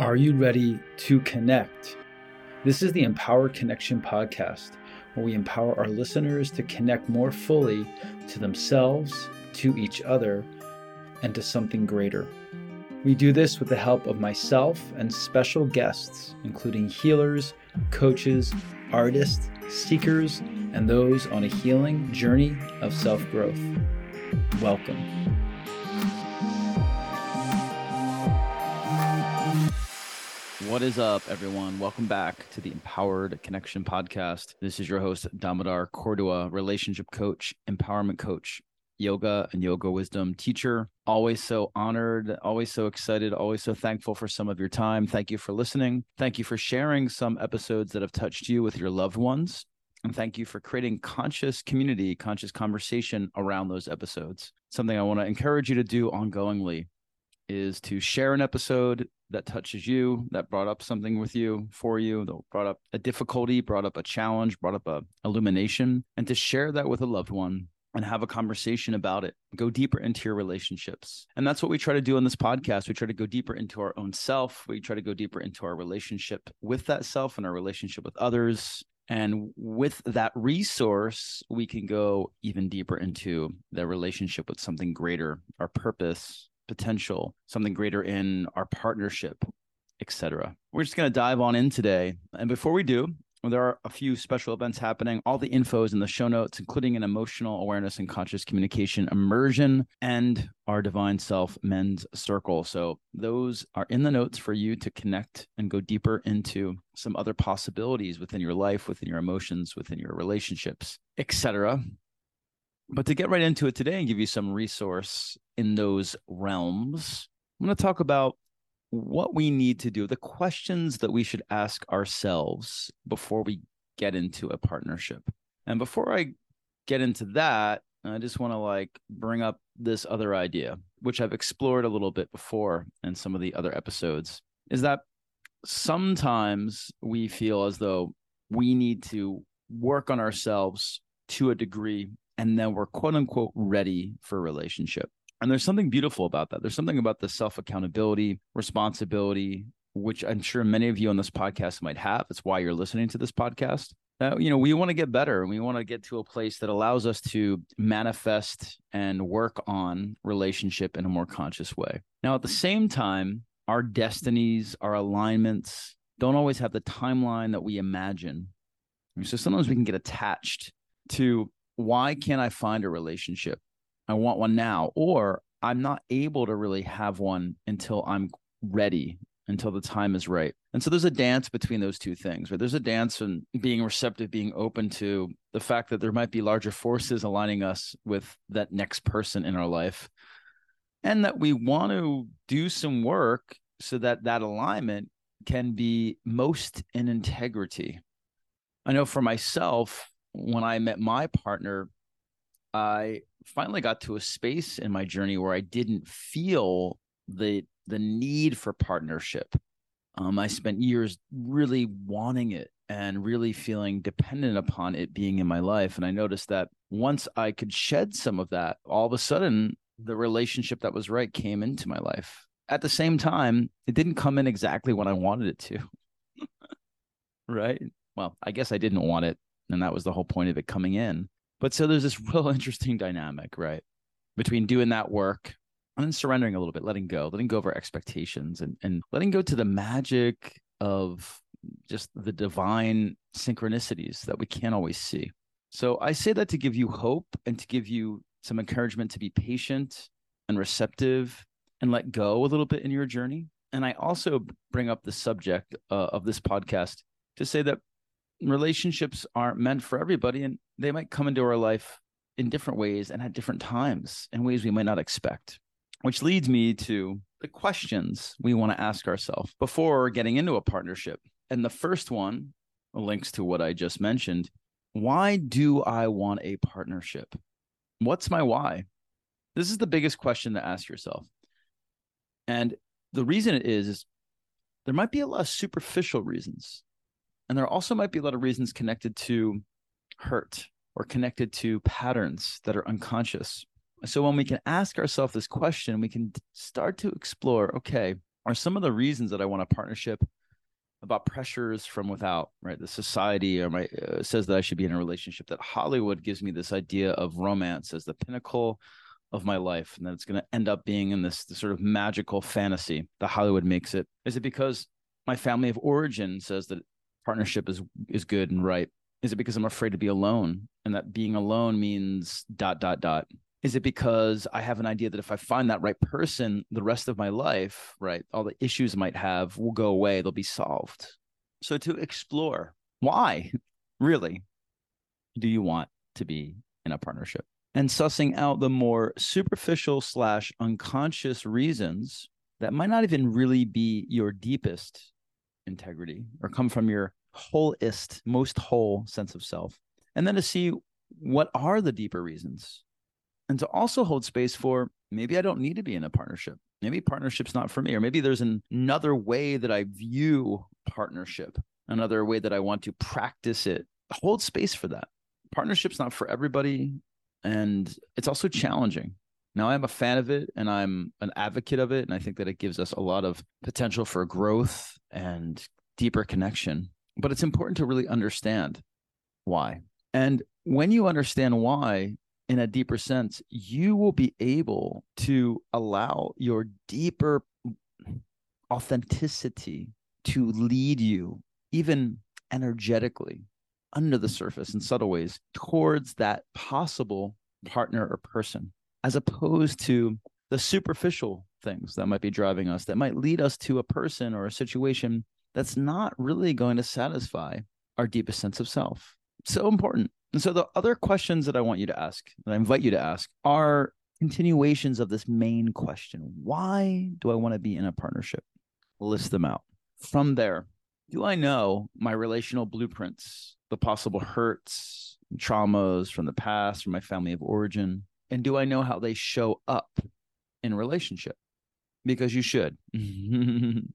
Are you ready to connect? This is the Empowered Connection podcast, where we empower our listeners to connect more fully to themselves, to each other, and to something greater. We do this with the help of myself and special guests, including healers, coaches, artists, seekers, and those on a healing journey of self growth. Welcome. What is up, everyone? Welcome back to the Empowered Connection Podcast. This is your host, Damodar Cordua, relationship coach, empowerment coach, yoga and yoga wisdom teacher. Always so honored, always so excited, always so thankful for some of your time. Thank you for listening. Thank you for sharing some episodes that have touched you with your loved ones. And thank you for creating conscious community, conscious conversation around those episodes. Something I want to encourage you to do ongoingly is to share an episode that touches you, that brought up something with you, for you, that brought up a difficulty, brought up a challenge, brought up a illumination, and to share that with a loved one and have a conversation about it. Go deeper into your relationships. And that's what we try to do on this podcast. We try to go deeper into our own self. We try to go deeper into our relationship with that self and our relationship with others. And with that resource, we can go even deeper into the relationship with something greater, our purpose, potential, something greater in our partnership, etc. We're just going to dive on in today. And before we do, there are a few special events happening. All the info is in the show notes, including an emotional awareness and conscious communication immersion and our divine self men's circle. So those are in the notes for you to connect and go deeper into some other possibilities within your life, within your emotions, within your relationships, etc. But to get right into it today and give you some resource in those realms, I'm going to talk about what we need to do, the questions that we should ask ourselves before we get into a partnership. And before I get into that, I just want to like bring up this other idea, which I've explored a little bit before in some of the other episodes, is that sometimes we feel as though we need to work on ourselves to a degree and then we're quote unquote ready for a relationship. And there's something beautiful about that. There's something about the self accountability, responsibility, which I'm sure many of you on this podcast might have. That's why you're listening to this podcast. Uh, you know, we want to get better and we want to get to a place that allows us to manifest and work on relationship in a more conscious way. Now, at the same time, our destinies, our alignments don't always have the timeline that we imagine. So sometimes we can get attached to why can't I find a relationship? I want one now, or I'm not able to really have one until I'm ready, until the time is right. And so there's a dance between those two things, right? There's a dance and being receptive, being open to the fact that there might be larger forces aligning us with that next person in our life. And that we want to do some work so that that alignment can be most in integrity. I know for myself, when I met my partner, I finally got to a space in my journey where I didn't feel the the need for partnership. Um, I spent years really wanting it and really feeling dependent upon it being in my life. And I noticed that once I could shed some of that, all of a sudden the relationship that was right came into my life. At the same time, it didn't come in exactly when I wanted it to. right? Well, I guess I didn't want it and that was the whole point of it coming in. But so there's this real interesting dynamic, right? Between doing that work and then surrendering a little bit, letting go, letting go of our expectations and, and letting go to the magic of just the divine synchronicities that we can't always see. So I say that to give you hope and to give you some encouragement to be patient and receptive and let go a little bit in your journey. And I also bring up the subject uh, of this podcast to say that relationships aren't meant for everybody and they might come into our life in different ways and at different times in ways we might not expect which leads me to the questions we want to ask ourselves before getting into a partnership. And the first one links to what i just mentioned. Why do i want a partnership? What's my why? This is the biggest question to ask yourself. And the reason it is, is there might be a lot of superficial reasons and there also might be a lot of reasons connected to hurt or connected to patterns that are unconscious. So when we can ask ourselves this question, we can start to explore okay, are some of the reasons that I want a partnership about pressures from without, right? The society or my uh, says that I should be in a relationship. That Hollywood gives me this idea of romance as the pinnacle of my life, and that it's going to end up being in this, this sort of magical fantasy that Hollywood makes it. Is it because my family of origin says that partnership is is good and right? Is it because I'm afraid to be alone, and that being alone means dot dot dot? Is it because I have an idea that if I find that right person, the rest of my life, right, all the issues I might have will go away, they'll be solved? So to explore why really do you want to be in a partnership? And sussing out the more superficial slash unconscious reasons that might not even really be your deepest integrity or come from your wholeist, most whole sense of self. And then to see what are the deeper reasons and to also hold space for maybe I don't need to be in a partnership. Maybe partnership's not for me, or maybe there's an, another way that I view partnership, another way that I want to practice it. Hold space for that. Partnership's not for everybody, and it's also challenging. Now, I'm a fan of it and I'm an advocate of it. And I think that it gives us a lot of potential for growth and deeper connection. But it's important to really understand why. And when you understand why, in a deeper sense, you will be able to allow your deeper authenticity to lead you, even energetically, under the surface in subtle ways, towards that possible partner or person, as opposed to the superficial things that might be driving us, that might lead us to a person or a situation that's not really going to satisfy our deepest sense of self. So important. And so the other questions that I want you to ask, that I invite you to ask, are continuations of this main question. Why do I want to be in a partnership? List them out. From there, do I know my relational blueprints, the possible hurts, traumas from the past, from my family of origin? And do I know how they show up in relationship? Because you should.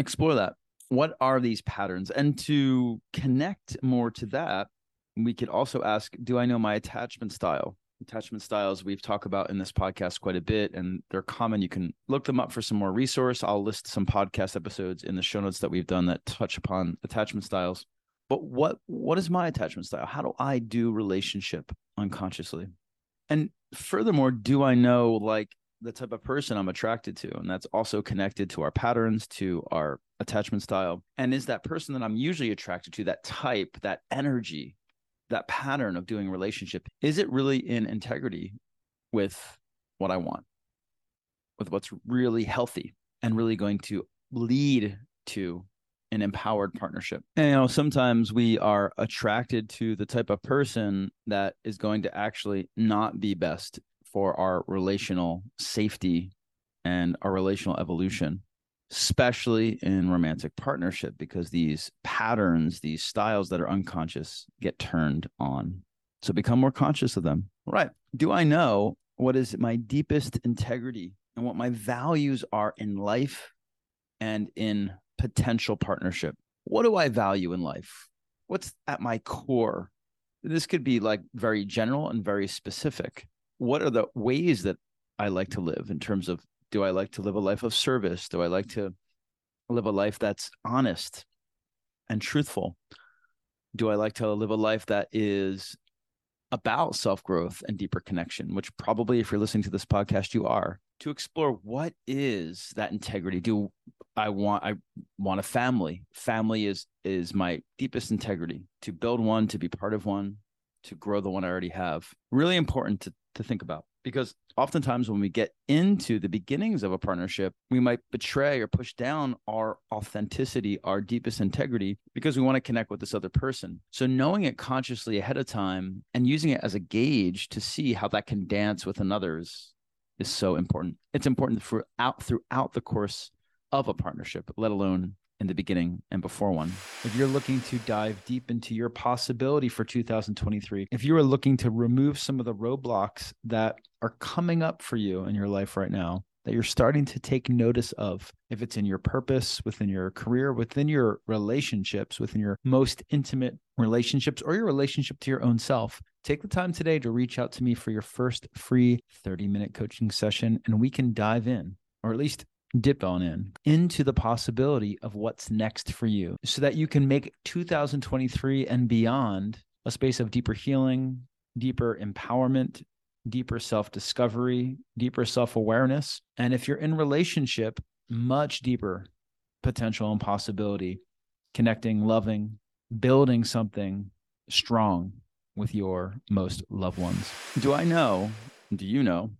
Explore that what are these patterns? And to connect more to that, we could also ask Do I know my attachment style? Attachment styles we've talked about in this podcast quite a bit, and they're common. You can look them up for some more resource. I'll list some podcast episodes in the show notes that we've done that touch upon attachment styles. But what what is my attachment style? How do I do relationship unconsciously? And furthermore, do I know like the type of person I'm attracted to. And that's also connected to our patterns, to our attachment style. And is that person that I'm usually attracted to, that type, that energy, that pattern of doing relationship, is it really in integrity with what I want, with what's really healthy and really going to lead to an empowered partnership. And, you know, sometimes we are attracted to the type of person that is going to actually not be best for our relational safety and our relational evolution, especially in romantic partnership, because these patterns, these styles that are unconscious get turned on. So become more conscious of them. Right. Do I know what is my deepest integrity and what my values are in life and in potential partnership? What do I value in life? What's at my core? This could be like very general and very specific what are the ways that I like to live in terms of do I like to live a life of service? Do I like to live a life that's honest and truthful? Do I like to live a life that is about self growth and deeper connection, which probably, if you're listening to this podcast, you are to explore what is that integrity. Do I want I want a family? Family is is my deepest integrity. To build one, to be part of one, to grow the one I already have. Really important to, to think about because oftentimes when we get into the beginnings of a partnership, we might betray or push down our authenticity, our deepest integrity, because we want to connect with this other person. So knowing it consciously ahead of time and using it as a gauge to see how that can dance with another's is so important. It's important throughout throughout the course of a partnership, let alone in the beginning and before one. If you're looking to dive deep into your possibility for 2023, if you are looking to remove some of the roadblocks that are coming up for you in your life right now, that you're starting to take notice of, if it's in your purpose, within your career, within your relationships, within your most intimate relationships, or your relationship to your own self, take the time today to reach out to me for your first free 30 minute coaching session, and we can dive in, or at least dip on in into the possibility of what's next for you so that you can make 2023 and beyond a space of deeper healing, deeper empowerment, deeper self discovery, deeper self awareness. And if you're in relationship, much deeper potential and possibility, connecting, loving, building something strong with your most loved ones. Do I know? Do you know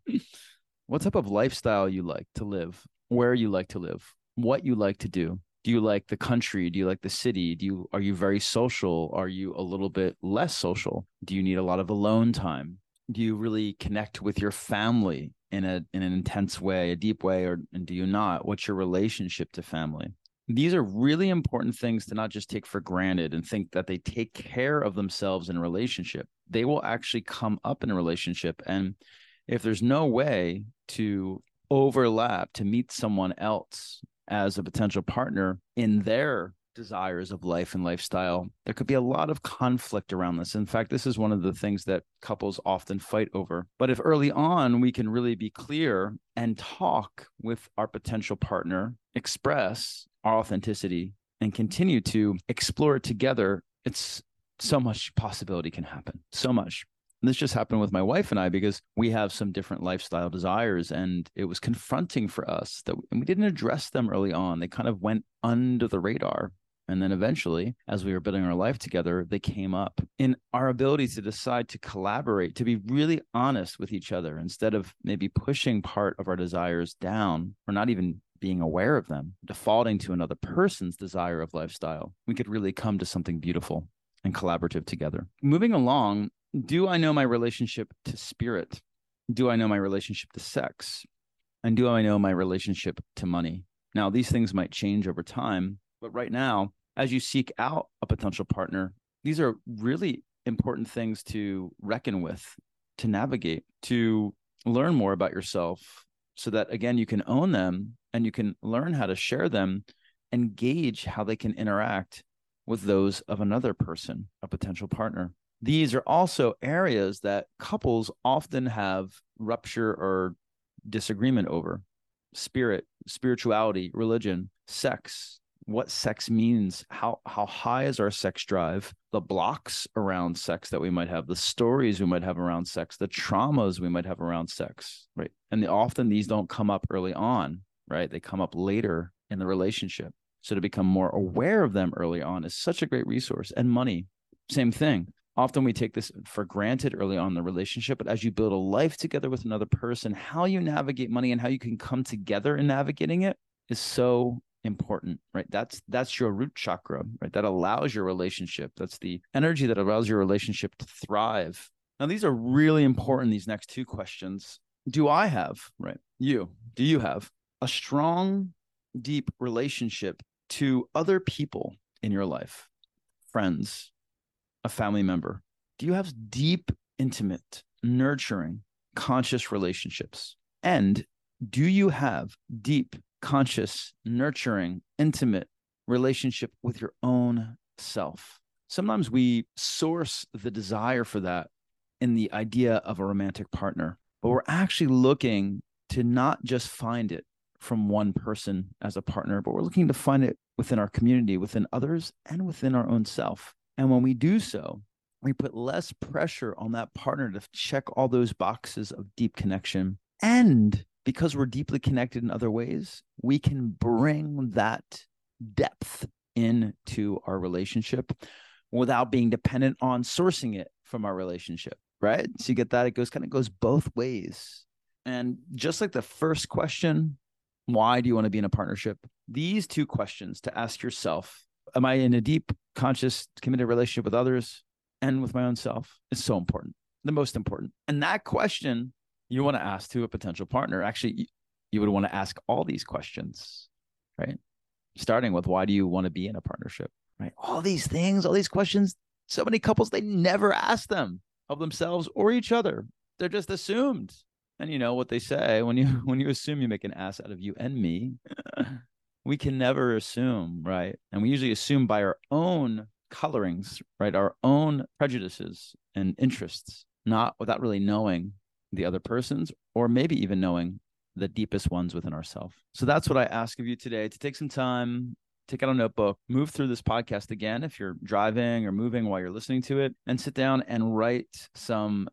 what type of lifestyle you like to live? Where you like to live? What you like to do? Do you like the country? Do you like the city? Do you are you very social? Are you a little bit less social? Do you need a lot of alone time? Do you really connect with your family in a in an intense way, a deep way, or and do you not? What's your relationship to family? these are really important things to not just take for granted and think that they take care of themselves in a relationship. They will actually come up in a relationship. And if there's no way to overlap to meet someone else as a potential partner in their desires of life and lifestyle, there could be a lot of conflict around this. In fact, this is one of the things that couples often fight over. But if early on we can really be clear and talk with our potential partner, express our authenticity, and continue to explore it together, it's so much possibility can happen. So much. And this just happened with my wife and I because we have some different lifestyle desires, and it was confronting for us that we didn't address them early on. They kind of went under the radar. And then eventually, as we were building our life together, they came up in our ability to decide to collaborate, to be really honest with each other instead of maybe pushing part of our desires down or not even being aware of them, defaulting to another person's desire of lifestyle, we could really come to something beautiful and collaborative together. Moving along, do I know my relationship to spirit? Do I know my relationship to sex? And do I know my relationship to money? Now, these things might change over time, but right now, as you seek out a potential partner, these are really important things to reckon with, to navigate, to learn more about yourself so that, again, you can own them and you can learn how to share them and gauge how they can interact with those of another person, a potential partner. These are also areas that couples often have rupture or disagreement over spirit, spirituality, religion, sex, what sex means, how how high is our sex drive, the blocks around sex that we might have, the stories we might have around sex, the traumas we might have around sex, right? And the, often these don't come up early on right? They come up later in the relationship. So to become more aware of them early on is such a great resource. And money, same thing. Often we take this for granted early on in the relationship, but as you build a life together with another person, how you navigate money and how you can come together in navigating it is so important, right? That's that's your root chakra, right? That allows your relationship. That's the energy that allows your relationship to thrive. Now, these are really important. These next two questions. Do I have, right? You, do you have a strong, deep relationship to other people in your life, friends, a family member? Do you have deep, intimate, nurturing, conscious relationships? And do you have deep, conscious, nurturing, intimate relationship with your own self? Sometimes we source the desire for that in the idea of a romantic partner, but we're actually looking to not just find it from one person as a partner, but we're looking to find it within our community, within others, and within our own self. And when we do so, we put less pressure on that partner to check all those boxes of deep connection. And because we're deeply connected in other ways, we can bring that depth into our relationship without being dependent on sourcing it from our relationship. Right. So you get that? It goes kind of goes both ways. And just like the first question, why do you want to be in a partnership? These two questions to ask yourself Am I in a deep, conscious, committed relationship with others and with my own self? It's so important, the most important. And that question you want to ask to a potential partner. Actually, you would want to ask all these questions, right? Starting with why do you want to be in a partnership, right? All these things, all these questions, so many couples, they never ask them of themselves or each other. They're just assumed. And you know what they say when you when you assume you make an ass out of you and me, we can never assume, right? And we usually assume by our own colorings, right? Our own prejudices and interests, not without really knowing the other person's or maybe even knowing the deepest ones within ourselves. So that's what I ask of you today to take some time, take out a notebook, move through this podcast again if you're driving or moving while you're listening to it, and sit down and write some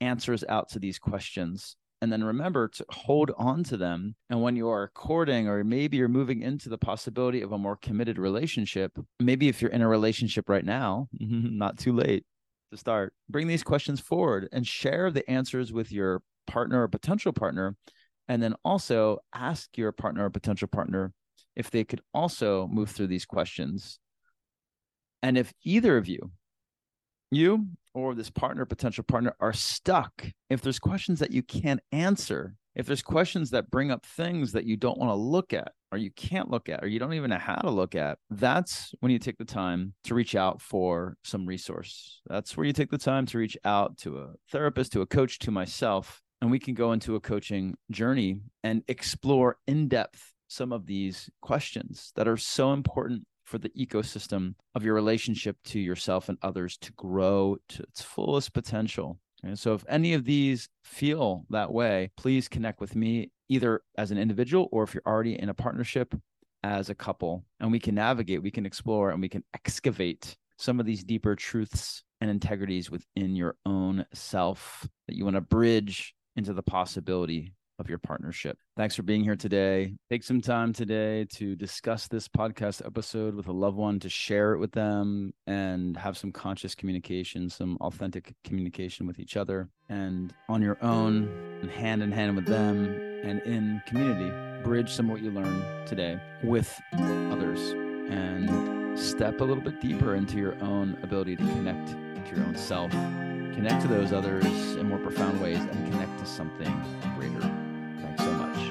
answers out to these questions. And then remember to hold on to them. And when you are courting, or maybe you're moving into the possibility of a more committed relationship, maybe if you're in a relationship right now, not too late to start, bring these questions forward and share the answers with your partner or potential partner. And then also ask your partner or potential partner if they could also move through these questions. And if either of you, you or this partner, potential partner, are stuck, if there's questions that you can't answer, if there's questions that bring up things that you don't want to look at, or you can't look at, or you don't even know how to look at, that's when you take the time to reach out for some resource. That's where you take the time to reach out to a therapist, to a coach, to myself, and we can go into a coaching journey and explore in depth some of these questions that are so important for the ecosystem of your relationship to yourself and others to grow to its fullest potential. And so, if any of these feel that way, please connect with me either as an individual or if you're already in a partnership as a couple, and we can navigate, we can explore, and we can excavate some of these deeper truths and integrities within your own self that you want to bridge into the possibility of your partnership. Thanks for being here today. Take some time today to discuss this podcast episode with a loved one, to share it with them, and have some conscious communication, some authentic communication with each other, and on your own, and hand in hand with them, and in community, bridge some of what you learned today with others and step a little bit deeper into your own ability to connect to your own self, connect to those others in more profound ways, and connect to something greater. Thanks so much.